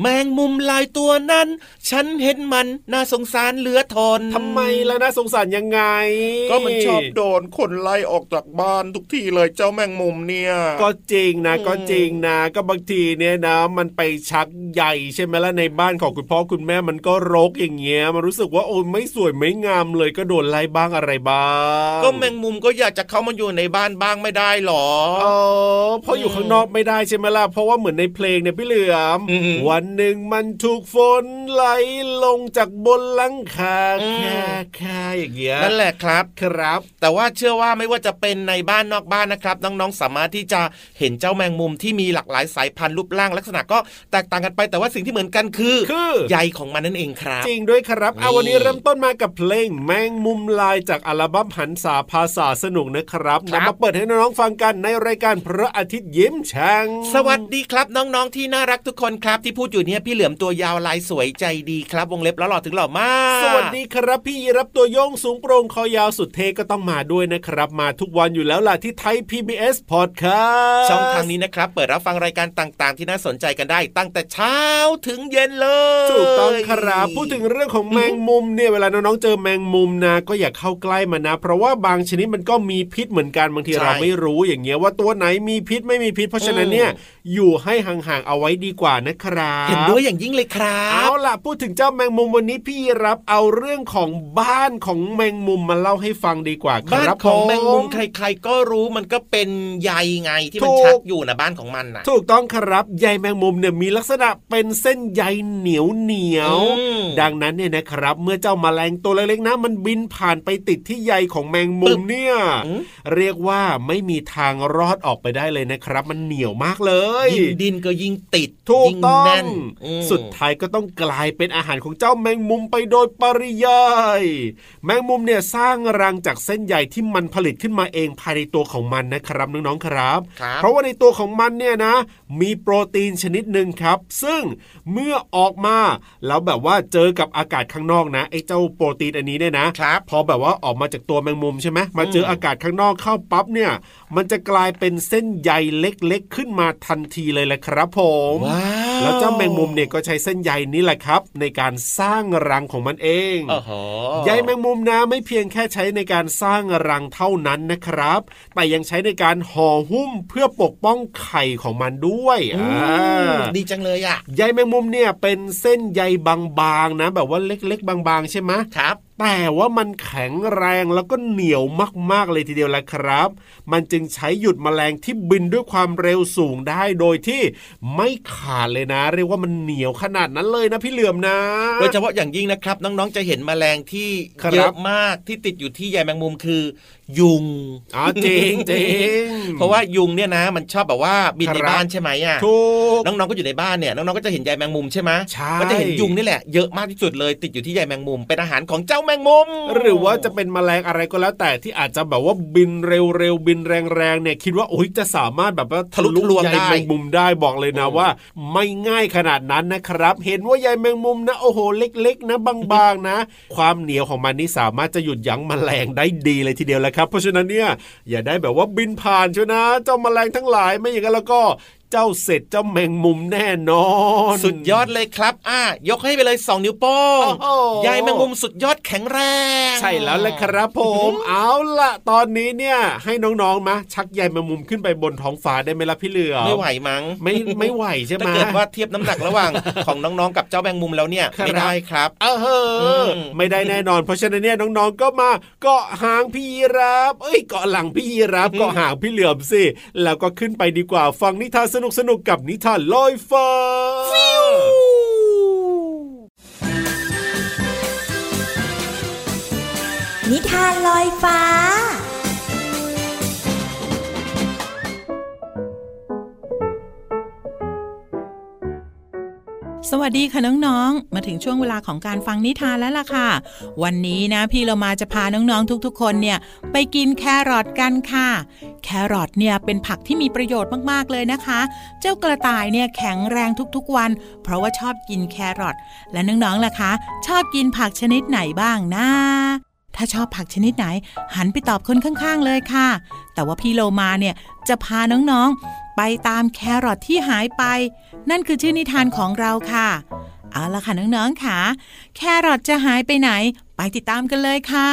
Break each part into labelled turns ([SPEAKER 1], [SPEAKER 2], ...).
[SPEAKER 1] แมงมุมลายตัวนั้น ฉันเห็นมัน
[SPEAKER 2] น่าสงสารเหลือทน
[SPEAKER 3] ทำไมล่ะนะสงสารยังไง
[SPEAKER 4] ก็มันชอบโดนคนไล่ออกจากบ้านทุกทีเลยเจ้าแมงมุมเนี่ย
[SPEAKER 3] ก็จริงนะก็จริงนะ ก็บางทีเนี่ยนะ มันไปชักใหญ่ใช่ไหมล่ะในบ้านของคุณพ่อคุณแม่มันก็รกอย่างเงี้ยมันรู้สึกว่าโอ้ยไม่สวยไม่งามเลยก็โดนไล่บ้างอะไรบ้าง
[SPEAKER 4] ก็แมงมุมก็อยากจะเข้ามาอยู่ในบ้านบ้างไม่ได้หรอ
[SPEAKER 3] อ๋อเพราะอยู่ข้างนอกไม่ได้ใช่ไหมล่ะเพราะว่าเหมือนในเพลงเนี่ยพี่เหลือม
[SPEAKER 4] อือหือ
[SPEAKER 3] วันหนึ่งมันถูกฝนไหลลงจากบนหลังคา
[SPEAKER 4] อืม
[SPEAKER 3] แค่แค่อย่างเงี้ย
[SPEAKER 4] นั่นแหละครับ
[SPEAKER 3] ครับ
[SPEAKER 4] แต่ว่าเชื่อว่าไม่ว่าจะเป็นในบ้านนอกบ้านนะครับ น้องๆสามารถที่จะเห็นเจ้าแมงมุมที่มีหลากหลายสายพันธุ์รูปร่างลักษณะก็แตกต่างกันไปแต่ว่าสิ่งที่เหมือนกันคือ
[SPEAKER 3] คือ
[SPEAKER 4] ใยของมันนั่นเองครับ
[SPEAKER 3] จริงด้วยครับเอา
[SPEAKER 4] นี่
[SPEAKER 3] วันนี้เริ่มต้นมากับเพลงแมงมุมลายจากอัลบั้มหันษาภาษาสนุกนะครับ
[SPEAKER 4] ครับ
[SPEAKER 3] นำมาเปิดให้น้องๆฟังกันในรายการพระอาทิตย์ยิ้มแฉ่ง
[SPEAKER 4] สวัสดีครับน้องๆที่น่ารักทุกคนครับที่พูดอยู่เนี่ยพี่เหลือมตัวยาวลายสวยใจดีครับวงเล็บแล้วหล่อถึงหล่อมาก
[SPEAKER 3] สวัสดีครับพี่ยีรับตัวโยงสูงโปร่งคอยาวสุดเท่ก็ต้องมาด้วยนะครับ มาทุกวันอยู่แล้วล่ะที่ไทย PBS Podcast
[SPEAKER 4] ช่องทางนี้นะครับ เปิดรับฟังรายการต่างๆ ที่น่าสนใจกันได้ ตั้งแต่เช้าถึงเย็นเลย
[SPEAKER 3] ถูกต้องครับพูดถึงเรื่องของแมงมุมเนี่ยเวลาน้องๆเจอแมงมุมนะก็อย่าเข้าใกล้มันนะ เพราะว่าบางชนิดมันก็มีพิษเหมือนกันบางที
[SPEAKER 4] ใช่
[SPEAKER 3] เราไม่รู้อย่างเงี้ยว่าตัวไหนมีพิษไม่มีพิษ เพราะฉะนั้นเนี่ยอยู่ให้ห่างๆเอาไว้ดีกว่านะครับ
[SPEAKER 4] เห็นด้วยอย่างยิ่งเลยครับ
[SPEAKER 3] เอาล่ะพูดถึงเจ้าแมงมุมวันนี้พี่รับเอาเรื่องของบ้านของแมงมุมมาเล่าให้ฟังดีกว่าค
[SPEAKER 4] บ้าน
[SPEAKER 3] รับ
[SPEAKER 4] ของแมงมุม
[SPEAKER 3] ผ
[SPEAKER 4] ใคร ๆ ก็รู้มันก็เป็นใยไงที่มัน
[SPEAKER 3] ถูก
[SPEAKER 4] ชักอยู่นะบ้านของมันน่ะ
[SPEAKER 3] ถูกต้องครับใยแมงมุมเนี่ยมีลักษณะเป็นเส้นใยเหนียวเหนียว
[SPEAKER 4] อืม
[SPEAKER 3] ดังนั้นเนี่ยนะครับ เมื่อเจ้าแมลงตัวเล็กๆนะมันบินผ่านไปติดที่ใยของแมงมุมเนี่ย
[SPEAKER 4] อืม
[SPEAKER 3] เรียกว่าไม่มีทางรอดออกไปได้เลยนะครับ มันเหนียวมากเลย
[SPEAKER 4] ยิ่งดินก็ยิ่งติด
[SPEAKER 3] ถูก
[SPEAKER 4] ยิ่ง
[SPEAKER 3] ต้อง
[SPEAKER 4] แน่นม
[SPEAKER 3] สุดท้ายก็ต้องกลายเป็นเป็นอาหารของเจ้าแมงมุมไปโดยปริยายแมงมุมเนี่ยสร้างรังจากเส้นใยที่มันผลิตขึ้นมาเองภายในตัวของมันนะครับน้องๆครับ
[SPEAKER 4] ครับ
[SPEAKER 3] เพราะว่าในตัวของมันเนี่ยนะ มีโปรตีนชนิดหนึ่งครับ ซึ่งเมื่อออกมาแล้วแบบว่าเจอกับอากาศข้างนอกนะไอ้เจ้าโปรตีนอันนี้เนี่ยนะครับพอแบบว่าออกมาจากตัวแมงมุมใช่ไหมมาเจออากาศข้างนอกเข้าปั๊บเนี่ย มันจะกลายเป็นเส้นใยเล็กๆ ขึ้นมาทันทีเลยแหละครับผม
[SPEAKER 4] ว้าว
[SPEAKER 3] แล้วเจ้าแมงมุมเนี่ยก็ใช้เส้นใยนี้แหละครับ ในการสร้างรังของมันเอง
[SPEAKER 4] โอ้โห
[SPEAKER 3] ใยแมงมุมนะไม่เพียงแค่ใช้ในการสร้างรังเท่านั้นนะครับ แต่ยังใช้ในการห่อหุ้มเพื่อปกป้องไข่ของมันด้วย
[SPEAKER 4] อื
[SPEAKER 3] อ่าม
[SPEAKER 4] ดีจังเลยอะ
[SPEAKER 3] ใยแมงมุมเนี่ยเป็นเส้นใยบางๆนะ แบบว่าเล็กๆ บางๆ ใช่ไหม
[SPEAKER 4] ครับ
[SPEAKER 3] แต่ว่ามันแข็งแรงแล้วก็เหนียวมากๆเลยทีเดียวแหละครับ มันจึงใช้หยุดแมลงที่บินด้วยความเร็วสูงได้โดยที่ไม่ขาดเลยนะ เรียกว่ามันเหนียวขนาดนั้นเลยนะพี่เหลือมนะ
[SPEAKER 4] โดยเฉพาะอย่างยิ่งนะครับ น้องๆจะเห็นแมลงที่
[SPEAKER 3] ครับ
[SPEAKER 4] เยอะมากที่ติดอยู่ที่ใยแมงมุมคือยุง
[SPEAKER 3] อ๋อจริงจริง
[SPEAKER 4] เพราะว่ายุงเนี่ยนะ มันชอบแบบว่าบินใน
[SPEAKER 3] ครับ
[SPEAKER 4] บ้านใช่ไหมอะ
[SPEAKER 3] ถูก
[SPEAKER 4] น้องๆก็อยู่ในบ้านเนี่ยน้องๆก็จะเห็นใยแมงมุมใช่ไหม
[SPEAKER 3] ใช่
[SPEAKER 4] ก็จะเห็นยุงนี่แหละเยอะมากที่สุดเลย ติดอยู่ที่ใยแมงมุมเป็นอาหารของเจ้าแมงมุม
[SPEAKER 3] หรือว่าจะเป็นแมลงอะไรก็แล้วแต่ที่อาจจะแบบว่าบินเร็วๆบินแรงๆเนี่ยคิดว่าโอ้ยจะสามารถแบบว่า
[SPEAKER 4] ทะลุทะลวง
[SPEAKER 3] ใย
[SPEAKER 4] ได้
[SPEAKER 3] แมงมุมได้บอกเลยนะ
[SPEAKER 4] โอ้
[SPEAKER 3] ว่า ไม่ง่ายขนาดนั้นนะครับ เห็นว่าใยแมงมุมนะโอ้โหเล็ก ๆ นะบางๆนะ ความเหนียวของมันนี่สามารถจะหยุดยั้งแมลงได้ดีเลยทีเดียวแหละครับ เพราะฉะนั้นเนี่ยอย่าได้แบบว่าบินผ่านเชียวนะ เจ้าแมลงทั้งหลายไม่อย่างนั้นแล้วก็ เจ้าเสร็จเจ้าแมงมุมแน่นอน
[SPEAKER 4] สุดยอดเลยครับ อะยกให้ไปเลย2นิ้วโป้ง
[SPEAKER 3] โอ้โห
[SPEAKER 4] ใยแมงมุมสุดยอดแข็งแรง
[SPEAKER 3] ใช่แล้วแหละครับผม เอาล่ะ ตอนนี้เนี่ยให้น้องๆมาชักใยแมงมุมขึ้นไปบนท้องฟ้าได้ไหมล่ะพี่เหลือ
[SPEAKER 4] ไม่ไหวมั้ง
[SPEAKER 3] ไม่ไม่ไหวใช่ไหม
[SPEAKER 4] ถ้าเกิดว่าเทียบน้ำหนักระหว่างของน้องๆกับเจ้าแมงมุมแล้วเนี่ย
[SPEAKER 3] ครับ
[SPEAKER 4] ไม่ได้ครับ
[SPEAKER 3] เออเฮ้อ
[SPEAKER 4] ม
[SPEAKER 3] ไม่ได้แน่นอน เพราะฉะนั้นเนี่ยน้องๆก็มาเกาะหางพี่ยีรับ เอ้ยเกาะหลังพี่ยีรับเกาะหางพี่เหลือมสิแล้วก็ขึ้นไปดีกว่าฟังนิทานสนุกสนุกกับนิทานลอยฟ้า
[SPEAKER 5] นิทานลอยฟ้า
[SPEAKER 6] สวัสดีค่ะน้องๆ มาถึงช่วงเวลาของการฟังนิทานแล้วล่ะค่ะ วันนี้นะพี่เรามาจะพาน้องๆทุกๆ คนเนี่ยไปกินแครอทกันค่ะ แครอทเนี่ยเป็นผักที่มีประโยชน์มากๆเลยนะคะ เจ้ากระต่ายเนี่ยแข็งแรงทุกๆวัน เพราะว่าชอบกินแครอทและน้องๆล่ะคะ ชอบกินผักชนิดไหนบ้างนะถ้าชอบผักชนิดไหน หันไปตอบคนข้างๆเลยค่ะ แต่ว่าพี่โลมาเนี่ยจะพาน้องๆ ไปตามแครอทที่หายไป นั่นคือชื่อนิทานของเราค่ะ เอาละค่ะน้องๆค่ะ แครอทจะหายไปไหน ไปติดตามกันเลยค่ะ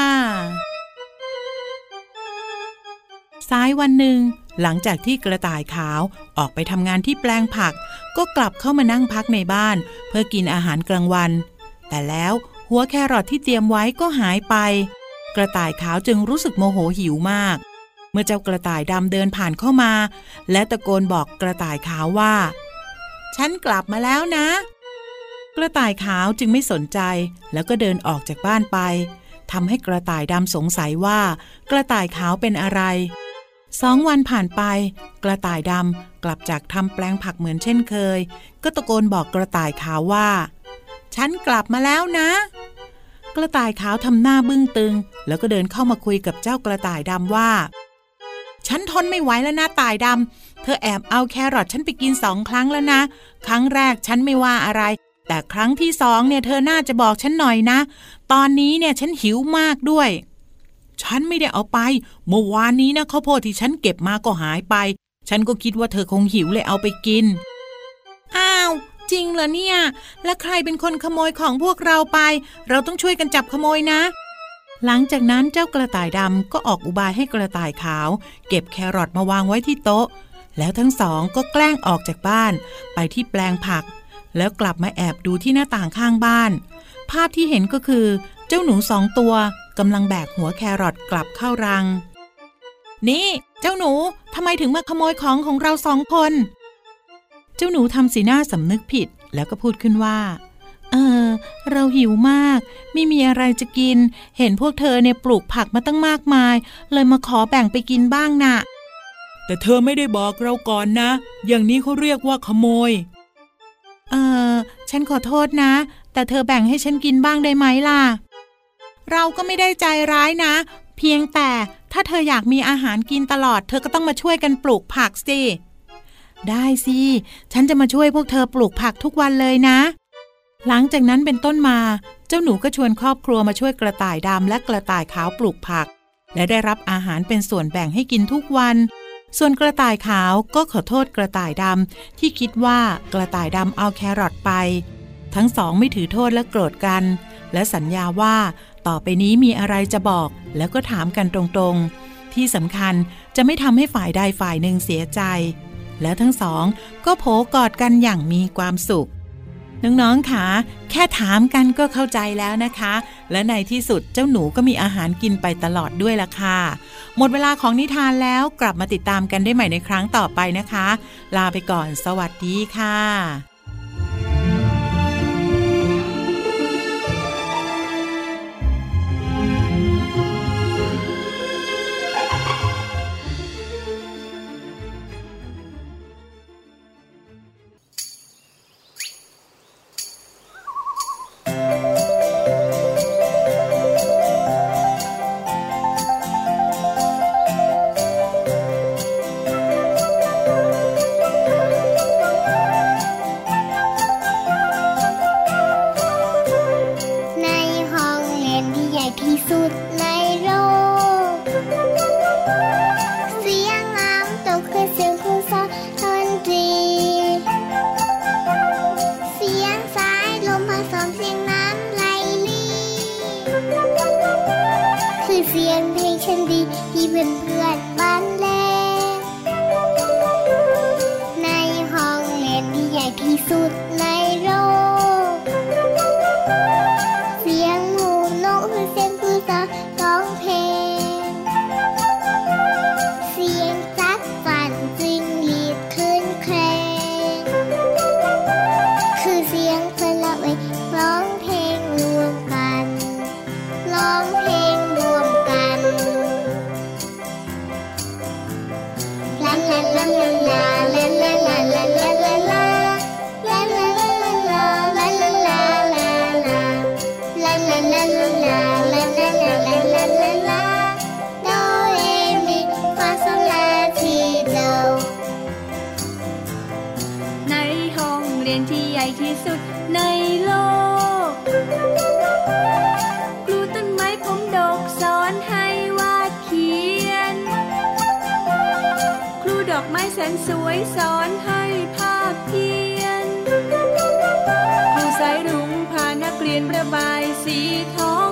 [SPEAKER 6] สายวันหนึ่ง หลังจากที่กระต่ายขาวออกไปทำงานที่แปลงผัก ก็กลับเข้ามานั่งพักในบ้าน เพื่อกินอาหารกลางวัน แต่แล้วหัวแครอทที่เตรียมไว้ก็หายไป กระต่ายขาวจึงรู้สึกโมโหหิวมาก เมื่อเจ้ากระต่ายดำเดินผ่านเข้ามา และตะโกนบอกกระต่ายขาวว่า ฉันกลับมาแล้วนะ กระต่ายขาวจึงไม่สนใจ แล้วก็เดินออกจากบ้านไปทำให้กระต่ายดำสงสัยว่า กระต่ายขาวเป็นอะไรสองวันผ่านไป กระต่ายดำกลับจากทำแปลงผักเหมือนเช่นเคย ก็ตะโกนบอกกระต่ายขาวว่า ฉันกลับมาแล้วนะ กระต่ายขาวทำหน้าบึ้งตึง แล้วก็เดินเข้ามาคุยกับเจ้ากระต่ายดำว่า ฉันทนไม่ไหวแล้วนะตายดำ เธอแอบเอาแครอทฉันไปกินสองครั้งแล้วนะ ครั้งแรกฉันไม่ว่าอะไร แต่ครั้งที่สองเนี่ยเธอน่าจะบอกฉันหน่อยนะ ตอนนี้เนี่ยฉันหิวมากด้วย ฉันไม่ได้เอาไป เมื่อวานนี้นะข้าวโพดที่ฉันเก็บมาก็หายไป ฉันก็คิดว่าเธอคงหิวเลยเอาไปกิน อ้าว จริงเหรอเนี่ย และใครเป็นคนขโมยของพวกเราไป เราต้องช่วยกันจับขโมยนะ หลังจากนั้นเจ้ากระต่ายดำก็ออกอุบายให้กระต่ายขาว เก็บแครอทมาวางไว้ที่โต๊ะ แล้วทั้งสองก็แกล้งออกจากบ้าน ไปที่แปลงผัก แล้วกลับมาแอบดูที่หน้าต่างข้างบ้าน ภาพที่เห็นก็คือ เจ้าหนูสองตัวกำลังแบกหัวแครอทกลับเข้ารัง นี่ เจ้าหนูทำไมถึงมาขโมยของของเราสองคน เจ้าหนูทำสีหน้าสำนึกผิด แล้วก็พูดขึ้นว่า เออ เราหิวมาก ไม่มีอะไรจะกิน เห็นพวกเธอเนี่ยปลูกผักมาตั้งมากมาย เลยมาขอแบ่งไปกินบ้างน่ะ แต่เธอไม่ได้บอกเราก่อนนะ อย่างนี้เขาเรียกว่าขโมย เออฉันขอโทษนะ
[SPEAKER 7] แต่เธอแบ่งให้ฉันกินบ้างได้ไหมล่ะ เราก็ไม่ได้ใจร้ายนะ เพียงแต่ถ้าเธออยากมีอาหารกินตลอด เธอก็ต้องมาช่วยกันปลูกผักสิได้สิ ฉันจะมาช่วยพวกเธอปลูกผักทุกวันเลยนะ หลังจากนั้นเป็นต้นมา เจ้าหนูก็ชวนครอบครัวมาช่วยกระต่ายดำและกระต่ายขาวปลูกผัก และได้รับอาหารเป็นส่วนแบ่งให้กินทุกวัน ส่วนกระต่ายขาวก็ขอโทษกระต่ายดำที่คิดว่ากระต่ายดำเอาแครอทไป ทั้งสองไม่ถือโทษและโกรธกัน และสัญญาว่า ต่อไปนี้มีอะไรจะบอก แล้วก็ถามกันตรงๆ ที่สำคัญจะไม่ทำให้ฝ่ายใดฝ่ายหนึ่งเสียใจ แล้วทั้งสองก็โผกอดกันอย่างมีความสุข น้องๆค่ะแค่ถามกันก็เข้าใจแล้วนะคะ และในที่สุดเจ้าหนูก็มีอาหารกินไปตลอดด้วยละค่ะ หมดเวลาของนิทานแล้วกลับมาติดตามกันได้ใหม่ในครั้งต่อไปนะคะ ลาไปก่อนสวัสดีค่ะ เสียงเพลงฉันดีที่เพื่อนเพื่อนบ้านแลในห้องเรียนที่ใหญ่ที่สุดใน
[SPEAKER 8] รียนที่ใหญ่ที่สุดในโลก ครูต้นไม้ผมดกสอนให้วาดเขียน ครูดอกไม้แสนสวยสอนให้ภาพเพียน ครูสายรุ้งพานักเรียนประบายสีทอง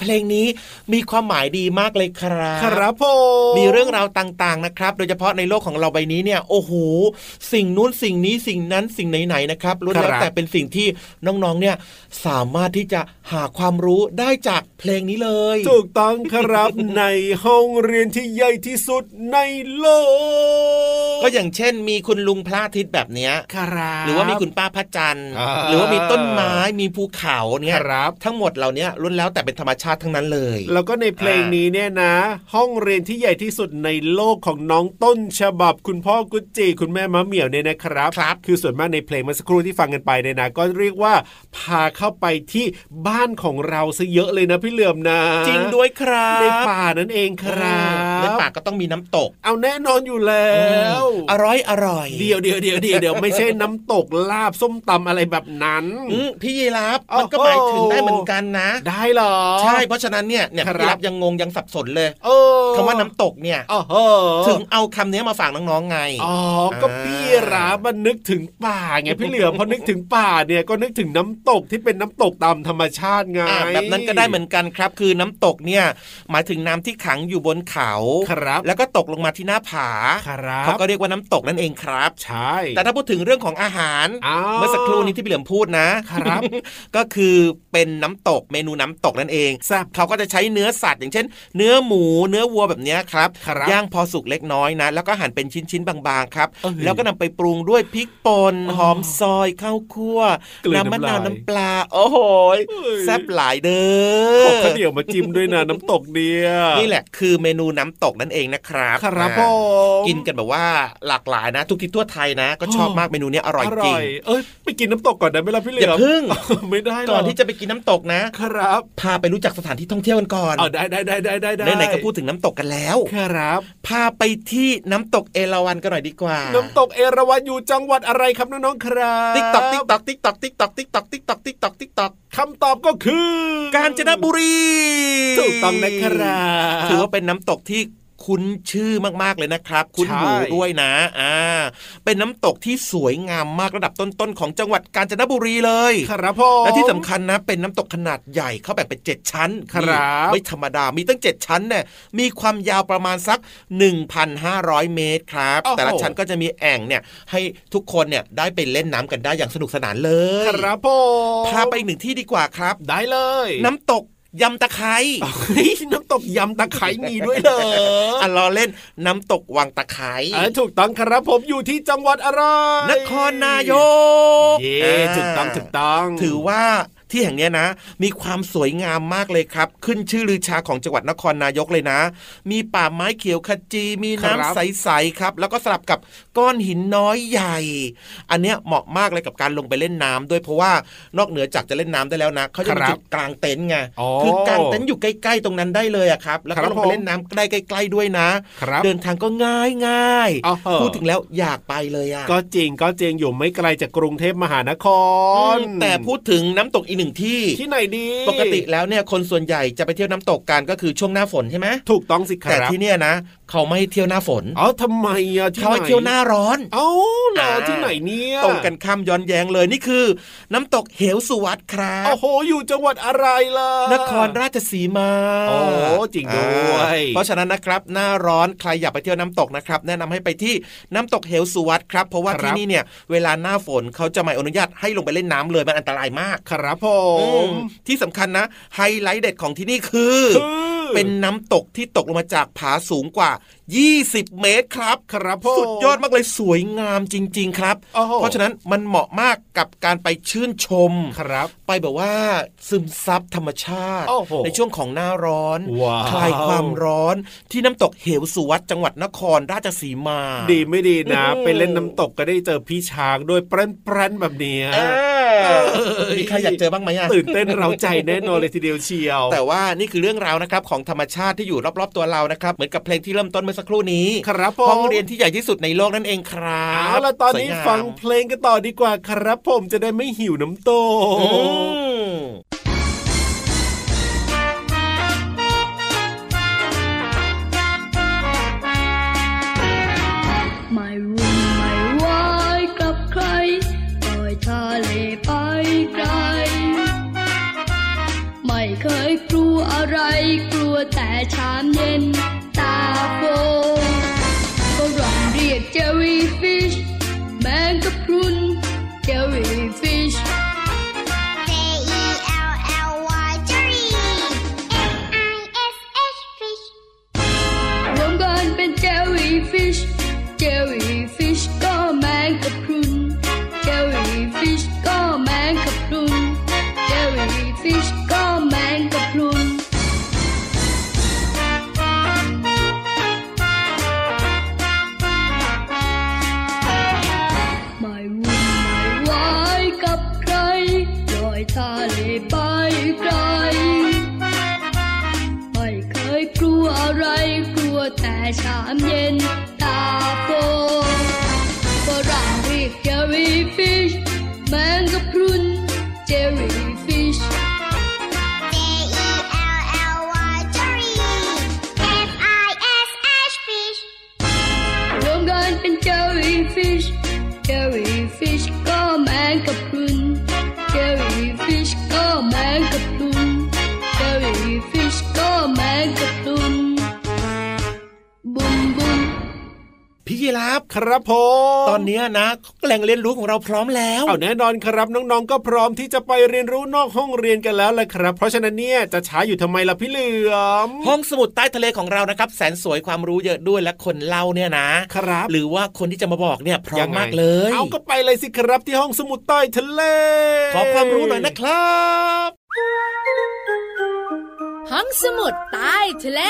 [SPEAKER 4] เพลงนี้มีความหมายดีมากเลยครับ
[SPEAKER 3] ครับผม
[SPEAKER 4] มีเรื่องราวต่างๆนะครับ โดยเฉพาะในโลกของเราใบนี้เนี่ย โอ้โห สิ่งนู้นสิ่งนี้สิ่งนั้นสิ่งไหนๆนะครับล้วนแล้วแต่เป็นสิ่งที่น้องๆเนี่ยสามารถที่จะหาความรู้ได้จากเพลงนี้เลย
[SPEAKER 3] ถูกต้องครับในห้องเรียนที่ใหญ่ที่สุดในโลก
[SPEAKER 4] ก็อย่างเช่น มีคุณลุงพระอาทิตย์แบบเนี้ย
[SPEAKER 3] ครับ
[SPEAKER 4] หรือว่ามีคุณป้าพระจันทร์
[SPEAKER 3] อ่า
[SPEAKER 4] หรือว่ามีต้นไม้มีภูเขาเนี่ย
[SPEAKER 3] ครับ
[SPEAKER 4] ทั้งหมดเหล่านี้ล้วนแล้วแต่เป็นธรรมชาติทั้งนั้นเลย
[SPEAKER 3] แล้วก็ในเพลงนี้เนี่ยนะ ห้องเรียนที่ใหญ่ที่สุดในโลกของน้องต้นฉบับ คุณพ่อกุจจีคุณแม่มะเหมี่ยวเนี่ยนะครับ
[SPEAKER 4] ครับ
[SPEAKER 3] คือส่วนมากในเพลงเมื่อสักครู่ที่ฟังกันไปเนี่ยนะก็เรียกว่า พาเข้าไปที่บ้านของเราซะเยอะเลยนะพี่เหลือมนะ
[SPEAKER 4] จริงด้วยครับ
[SPEAKER 3] ในป่านั่นเองครับ
[SPEAKER 4] ในป่าก็ต้องมีน้ำตก
[SPEAKER 3] เอาแน่นอนอยู่แล้ว
[SPEAKER 4] อร่อยอร่อย
[SPEAKER 3] เดี๋ยวเดี๋ยวเดี๋ยวเดี๋ยวเดี๋ยวไม่ใช่น้ำตกลาบส้มตำอะไรแบบนั้น
[SPEAKER 4] อืมพี่ยีรับ
[SPEAKER 3] โอ้โห
[SPEAKER 4] มันก็หมายถึงได้เหมือนกันนะ
[SPEAKER 3] ได้เหรอ
[SPEAKER 4] ใช่เพราะฉะนั้นเนี่ยเนี่ย
[SPEAKER 3] ครับ
[SPEAKER 4] พี่รับยังงงยังสับสนเลย
[SPEAKER 3] เออ
[SPEAKER 4] คำว่าน้ำตกเนี่ย
[SPEAKER 3] อ๋อเห
[SPEAKER 4] ถึงเอาคำนี้มาฝากน้องๆไง
[SPEAKER 3] อ๋อก็พี่รับมันนึกถึงป่าไงพี่เหลือมพอนึกถึงป่าเนี่ยก็นึกถึงน้ำตกที่เป็นน้ำตกตามธรรมชาติไง
[SPEAKER 4] อ่าแบบนั้นก็ได้เหมือนกันครับ คือน้ำตกเนี่ยหมายถึงน้ำที่ขังอยู่บนเขา
[SPEAKER 3] ครับ
[SPEAKER 4] แล้วก็ตกลงมาที่หน้าผา
[SPEAKER 3] ครับ
[SPEAKER 4] เขาก็เรียกว่าน้ำตกนั่นเองครับ
[SPEAKER 3] ใช่
[SPEAKER 4] แต่ถ้าพูดถึงเรื่องของอาหาร
[SPEAKER 3] อ้าว
[SPEAKER 4] เมื่อสักครู่นี้ที่พี่เหลือมพูดนะครับ ก็คือเป็นน้ำตกเมนูน้ำตกนั่นเอง
[SPEAKER 3] แซ่บ
[SPEAKER 4] เขาก็จะใช้เนื้อสัตว์อย่างเช่น เนื้อหมู เนื้อวัวแบบเนี้ยครับ
[SPEAKER 3] ครับ
[SPEAKER 4] ย่างพอสุกเล็กน้อยนะ แล้วก็หั่นเป็นชิ้นๆบางๆครับ
[SPEAKER 3] เอ้ย
[SPEAKER 4] แล้วก็นำไปปรุงด้วยพริกป่น
[SPEAKER 3] อ๋อ
[SPEAKER 4] หอมซอยข้าวคั่ว
[SPEAKER 3] กลืน
[SPEAKER 4] น้ำมะนาว
[SPEAKER 3] น้ำลาย
[SPEAKER 4] น้ำปลา โอ้โหย
[SPEAKER 3] เอ้ย
[SPEAKER 4] แซ่บหลายเด้
[SPEAKER 3] ขอ
[SPEAKER 4] อ
[SPEAKER 3] ข้าวเหนียวมาจิ้มด้วยนะน้ำตกเดีย
[SPEAKER 4] นี่แหละคือเมนูน้ำตกนั่นเองนะครับ
[SPEAKER 3] ครับ
[SPEAKER 4] อ่า
[SPEAKER 3] ผม
[SPEAKER 4] กินกันแบบว่าหลากหลายนะ ทุกทิศทั่วไทยนะ ก็ชอบมากเมนูเนี้ยอร่อยจริง
[SPEAKER 3] เอ้ยไปกินน้ำตกก่อนได้ไหมล่ะพี่เหลื
[SPEAKER 4] อย่า
[SPEAKER 3] อม
[SPEAKER 4] พึ่ง
[SPEAKER 3] ไม่ได้หร
[SPEAKER 4] ก่อนที่จะไปกินน้ำตกนะ
[SPEAKER 3] ครับ
[SPEAKER 4] พาไปรู้จักสถานที่ท่องเที่ยวกันก่อน
[SPEAKER 3] เอาได้ได้ได้ได้ได้ได้
[SPEAKER 4] ไหนๆก็พูดถึงน้ำตกกันแล้ว
[SPEAKER 3] ครับ
[SPEAKER 4] พาไปที่น้ำตกเอราวัณกันหน่อยดีกว่า
[SPEAKER 3] น้ำตกเอราวัณอยู่จังหวัดอะไรครับน้องๆครับ
[SPEAKER 4] ติ๊กตอกติ๊กตอกติ๊กตอกติ๊กตอกติ๊กตอกติ๊กตอกติ๊กตอกติ๊กตอก
[SPEAKER 3] คำตอบก็คือ
[SPEAKER 4] กาญจนบุรี
[SPEAKER 3] ถูกต้องนะครับ
[SPEAKER 4] ถือว่าเป็นน้ำตกที่ คุ้นชื่อมากๆเลยนะครับ คุ้นหู
[SPEAKER 3] ใช่
[SPEAKER 4] ด้วยนะอ่าเป็นน้ำตกที่สวยงามมากระดับต้นๆของจังหวัดกาญจนบุรีเลย
[SPEAKER 3] ครับผม
[SPEAKER 4] และที่สำคัญนะ เป็นน้ำตกขนาดใหญ่เขาแบ่งเป็นเจ็ดชั้น
[SPEAKER 3] ครับ
[SPEAKER 4] นี่ไม่ธรรมดามีตั้งเจ็ดชั้นเนี่ยมีความยาวประมาณสัก 1,500 เมตรครับ
[SPEAKER 3] โอ้โห
[SPEAKER 4] แต่ละชั้นก็จะมีแอ่งเนี่ยให้ทุกคนเนี่ยได้ไปเล่นน้ำกันได้อย่างสนุกสนานเลย
[SPEAKER 3] ครับผม
[SPEAKER 4] พาไปอีกหนึ่งที่ดีกว่าครับ
[SPEAKER 3] ได้เลย
[SPEAKER 4] น้ำตก ยำตะไคร้
[SPEAKER 3] เฮ้ยน้ำตกยำตะไคร้มีด้วยเหรอ
[SPEAKER 4] อะรอเล่นน้ำตกวังตะไคร้
[SPEAKER 3] เออถูกต้องครับผมอยู่ที่จังหวัดอะไร
[SPEAKER 4] นครนายก
[SPEAKER 3] เย่
[SPEAKER 4] อ่า
[SPEAKER 3] ถูกต้องถูกต้อง
[SPEAKER 4] ถือว่า ที่แห่งเนี้ยนะ มีความสวยงามมากเลยครับ ขึ้นชื่อลือชาของจังหวัดนครนายกเลยนะ มีป่าไม้เขียวขจี มีน้ำใสๆครับ แล้วก็สลับกับก้อนหินน้อยใหญ่ อันเนี้ยเหมาะมากเลยกับการลงไปเล่นน้ำด้วยเพราะว่านอกเหนือจากจะเล่นน้ำได้แล้วนะเขาจะมีจุดกลางเต็นท์ไง
[SPEAKER 3] อ๋อ
[SPEAKER 4] คือกลางเต็นท์อยู่ใกล้ๆตรงนั้นได้เลยอะครับ แล้ว
[SPEAKER 3] ครั
[SPEAKER 4] ก็
[SPEAKER 3] บ
[SPEAKER 4] ลงไปเล่นน้ำได้ใกล้ๆด้วยนะ
[SPEAKER 3] ครับ
[SPEAKER 4] เดินทางก็ง่ายง่ายๆ
[SPEAKER 3] อ้าวเหรอ
[SPEAKER 4] พูดถึงแล้วอยากไปเลยอะ
[SPEAKER 3] ก็จริงก็จริงอยู่ไม่ไกลจากกรุงเทพมหานคร
[SPEAKER 4] แต่พูดถึงน้ำตกอีกหนึ่งที่
[SPEAKER 3] ที่ไหนดี
[SPEAKER 4] ปกติแล้วเนี่ยคนส่วนใหญ่จะไปเที่ยวน้ำตกกันก็คือช่วงหน้าฝนใช่ไหม
[SPEAKER 3] ถูกต้องสิค
[SPEAKER 4] แต่
[SPEAKER 3] รับ
[SPEAKER 4] ที่เนี่ยนะเขาไม่ให้เที่ยวหน้าฝน
[SPEAKER 3] อ๋อทำไมอะที่
[SPEAKER 4] เขา
[SPEAKER 3] ไหน
[SPEAKER 4] ให้เที่ยวหน้าร้อน
[SPEAKER 3] เอ้าเหรอ
[SPEAKER 4] อ่า
[SPEAKER 3] ที่ไหนเนี่ย
[SPEAKER 4] ตรงกันข้ามย้อนแย้งเลยนี่คือ น้ำตกเหวสุวัสดครับ
[SPEAKER 3] โอ้โหอยู่จังหวัดอะไรล่ะ
[SPEAKER 4] นครราชสีมา
[SPEAKER 3] โอ้จริงด้วย
[SPEAKER 4] อ่าเพราะฉะนั้นนะครับหน้าร้อนใครอยากไปเที่ยวน้ำตกนะครับ แนะนำให้ไปที่น้ำตกเหวสุวัสดครับ เพราะว่าที่นี่เนี่ยเวลาหน้าฝนเขาจะไม่อนุญาตให้ลงไปเล่นน้ำเลยมันอันตรายมาก
[SPEAKER 3] ครับผ
[SPEAKER 4] อื
[SPEAKER 3] ม
[SPEAKER 4] มที่สำคัญนะ ไฮไลท์เด็ดของที่นี่คือ
[SPEAKER 3] คือ
[SPEAKER 4] เป็นน้ำตกที่ตกลงมาจากผาสูงกว่า 20 เมตรครับ
[SPEAKER 3] ครับผม
[SPEAKER 4] สุดยอดมากเลยสวยงามจริง ๆ ครับ
[SPEAKER 3] โอ้โห
[SPEAKER 4] เพราะฉะนั้นมันเหมาะมากกับการไปชื่นชม
[SPEAKER 3] ครับ
[SPEAKER 4] ไปแบบว่าซึมซับธรรมชาติ
[SPEAKER 3] โอ้โห
[SPEAKER 4] ในช่วงของหน้าร้อน
[SPEAKER 3] ว้าว
[SPEAKER 4] คลายความร้อนที่น้ำตกเหวสุวัตจังหวัดนครราชสีมา
[SPEAKER 3] ดีไม่ดีนะ
[SPEAKER 4] อืม
[SPEAKER 3] ไปเล่นน้ำตกก็ได้เจอพี่ช้างด้วยแปรนๆแบบเนี้ย
[SPEAKER 4] เออมีใครอยากเจอบ้างไหมอะ
[SPEAKER 3] ตื่นเต้นเราใจแน่นอนเลยทีเดียวเชียว
[SPEAKER 4] แต่ว่านี่คือเรื่องราวนะครับของธรรมชาติที่อยู่รอบๆตัวเรานะครับเหมือนกับเพลงที่เริ่มต้นเมื่อสักครู่นี้
[SPEAKER 3] ครับผม
[SPEAKER 4] ห้องเรียนที่ใหญ่ที่สุดในโลกนั่นเองครับ
[SPEAKER 3] เอาละตอนนี้
[SPEAKER 4] สวยงาม
[SPEAKER 3] ฟังเพลงกันต่อดีกว่าครับผมจะได้ไม่หิวน้ำโต
[SPEAKER 9] นเนี้ยนะแห
[SPEAKER 4] ล่งเรียนรู้ของเราพร้อมแล้ว
[SPEAKER 3] เอาแน่นอนครับน้องๆ ก็พร้อมที่จะไปเรียนรู้นอกห้องเรียนกันแล้วแหละครับ เพราะฉะนั้นเนี่ยจะช้าอยู่ทำไมล่ะพี่เหลือม
[SPEAKER 4] ห้องสมุดใต้ทะเลของเรานะครับ แสนสวยความรู้เยอะด้วยและคนเล่าเนี่ยนะ
[SPEAKER 3] ครับ
[SPEAKER 4] หรือว่าคนที่จะมาบอกเนี่ยพร้อม
[SPEAKER 3] ยังไง
[SPEAKER 4] มากเลย
[SPEAKER 3] เอาก็ไปเลยสิครับที่ห้องสมุดใต้ทะเล
[SPEAKER 4] ขอความรู้หน่อยนะครับ
[SPEAKER 1] ห้องสมุดใต้ทะเล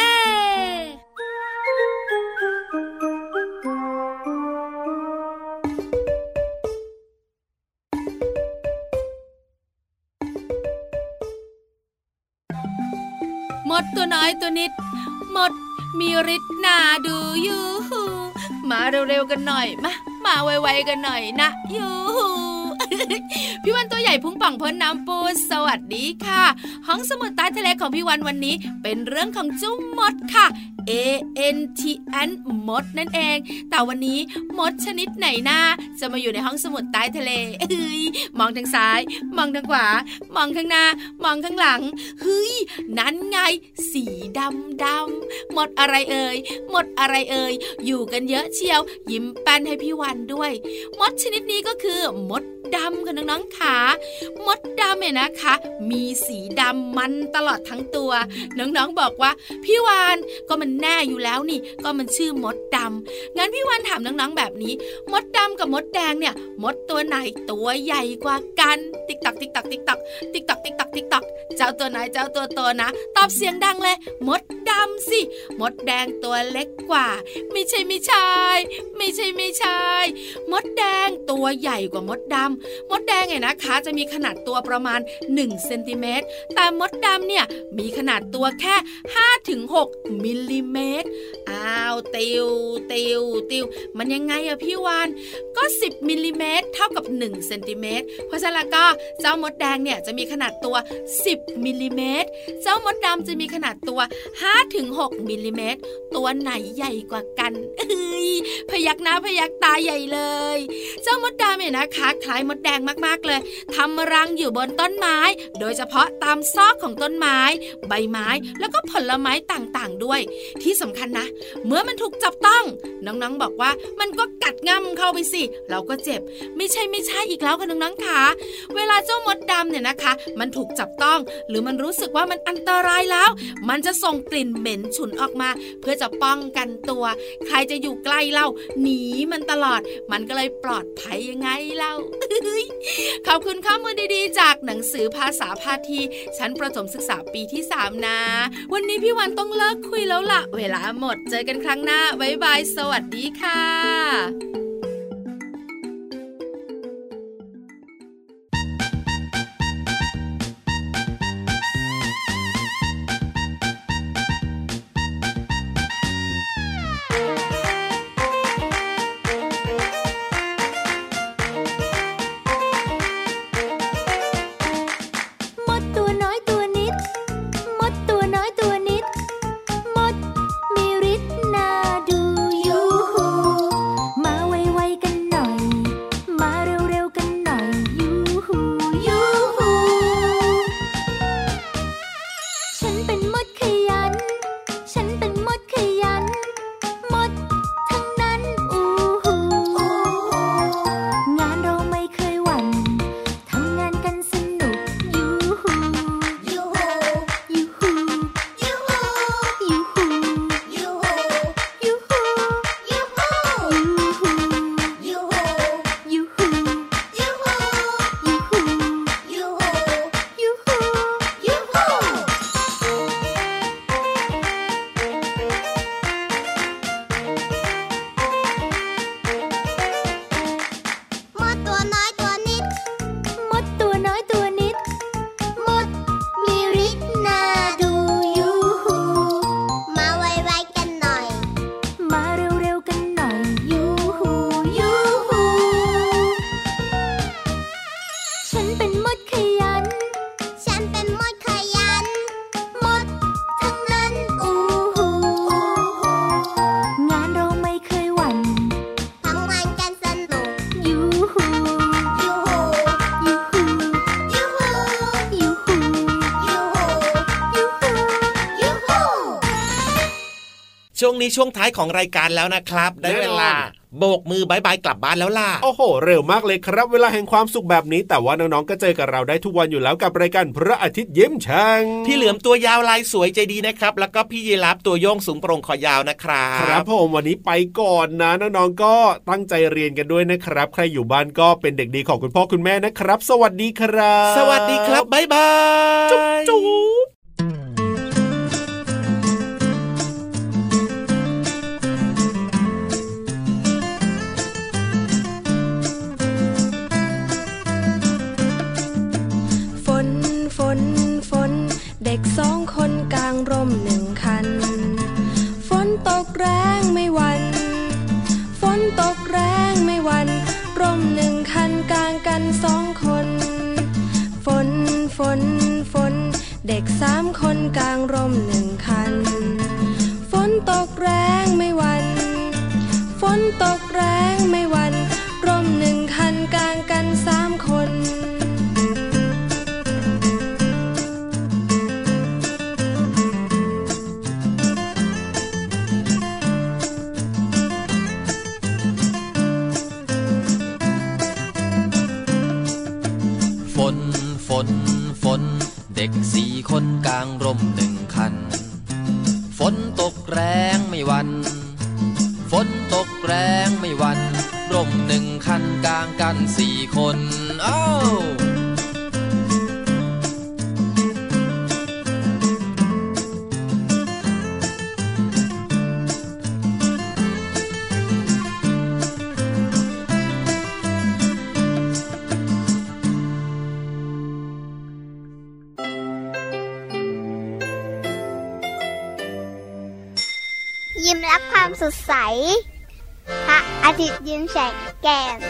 [SPEAKER 1] ดตัวน้อยตัวนิด หมดมีฤทธิ์หนาดูยูหูมาเร็วๆกันหน่อยมามาไวๆกันหน่อยนะยูหู พี่วันตัวใหญ่พุงป่องพ้นน้ำปูสวัสดีค่ะ ห้องสมุดใต้ทะเลของพี่วันวันนี้ เป็นเรื่องของเจุ้มมดค่ะ A N T N มดนั่นเอง แต่วันนี้มดชนิดไหนนะจะมาอยู่ในห้องสมุดใต้ทะเลเฮ้ยมองทางซ้าย มองทางขวา มองข้างหน้า มองข้างหลังเฮ้ยนั่นไง สีดำดำมดอะไรเอ่ยมดอะไรเอ่ยอยู่กันเยอะเชียว ยิ้มแป้นให้พี่วันด้วย มดชนิดนี้ก็คือมดดำค่ะน้องๆขามดดำเนี่ยนะคะ มีสีดำมันตลอดทั้งตัว น้องๆบอกว่าพี่วานก็มันแน่อยู่แล้วนี่ ก็มันชื่อมดดำงั้นพี่วานถามน้องๆแบบนี้ มดดำกับมดแดงเนี่ย มดตัวไหนตัวใหญ่กว่ากัน ติ๊กตักติ๊กตักติ๊กตักติ๊กตักติ๊กตักติ๊กตักเจ้าตัวไหนเจ้าตัวโตนะ ตอบเสียงดังเลย มดดำสิ มดแดงตัวเล็กกว่า ไม่ใช่ไม่ใช่ ไม่ใช่ไม่ใช่ มดแดงตัวใหญ่กว่ามดดำมดแดงเนี่ยนะคะ จะมีขนาดตัวประมาณ1เซนติเมตรแต่มดดำเนี่ยมีขนาดตัวแค่5ถึง6มิลลิเมตรอ้าวติวติวติวมันยังไงอะพี่วานก็ 10มิลลิเมตรเท่ากับ1เซนติเมตรเพราะฉะนั้นก็เจ้ามดแดงเนี่ยจะมีขนาดตัว 10มิลลิเมตรเจ้ามดดำจะมีขนาดตัว5ถึง6มิลลิเมตรตัวไหนใหญ่กว่ากันเอ้ยพยักหน้าพยักตาใหญ่เลย เจ้ามดดำเนี่ยนะคะ คล้ายมดแดงมากๆเลยทำรังอยู่บนต้นไม้ โดยเฉพาะตามซอกของต้นไม้ ใบไม้แล้วก็ผลไม้ต่างๆด้วย ที่สำคัญนะ เมื่อมันถูกจับต้อง น้องๆบอกว่ามันก็กัดง่ำเข้าไปสิ เราก็เจ็บ ไม่ใช่ไม่ใช่อีกแล้วค่ะน้องๆค่ะเวลาเจ้ามดดำเนี่ยนะคะ มันถูกจับต้อง หรือมันรู้สึกว่ามันอันตรายแล้ว มันจะส่งกลิ่นเหม็นฉุนออกมา เพื่อจะป้องกันตัว ใครจะอยู่ใกล้เล่าหนีมันตลอด มันก็เลยปลอดภัยยังไงเล่าขอบคุณข้อมูลดีๆ จากหนังสือภาษาพาทีชั้นประถมศึกษาปีที่ 3 นะ วันนี้พี่วันต้องเลิกคุยแล้วล่ะ เวลาหมดเจอกันครั้งหน้า บ๊ายบาย สวัสดีค่ะ
[SPEAKER 10] นี้
[SPEAKER 11] ช่วงท้ายของรายการแล้วนะครับ ได้เวลาโบกมือบายบายกลับบ้านแล้วล่ะ
[SPEAKER 3] โอ้โห เร็วมากเลยครับ เวลาแห่งความสุขแบบนี้ แต่ว่าน้องๆก็เจอกับเราได้ทุกวันอยู่แล้วกับรายการพระอาทิตย์ยิ้มแฉ่ง
[SPEAKER 11] พี่เหลือมตัวยาวลายสวยใจดีนะครับ แล้วก็พี่ยีราฟตัวโย่งสูงโปร่งคอยาวนะครับ
[SPEAKER 3] ครับผมวันนี้ไปก่อนนะน้องๆก็ตั้งใจเรียนกันด้วยนะครับ ใครอยู่บ้านก็เป็นเด็กดีของคุณพ่อคุณแม่นะครับ สวัสดีครับ
[SPEAKER 11] สวัสดีครับบายบาย
[SPEAKER 12] นฝน เด็กสี่คนกลางร่มหนึ่งคัน ฝนตกแรงไม่วัน ฝนตกแรงไม่วัน ร่มหนึ่งคันกลางกันสี่คน เอ้า
[SPEAKER 7] ยิ้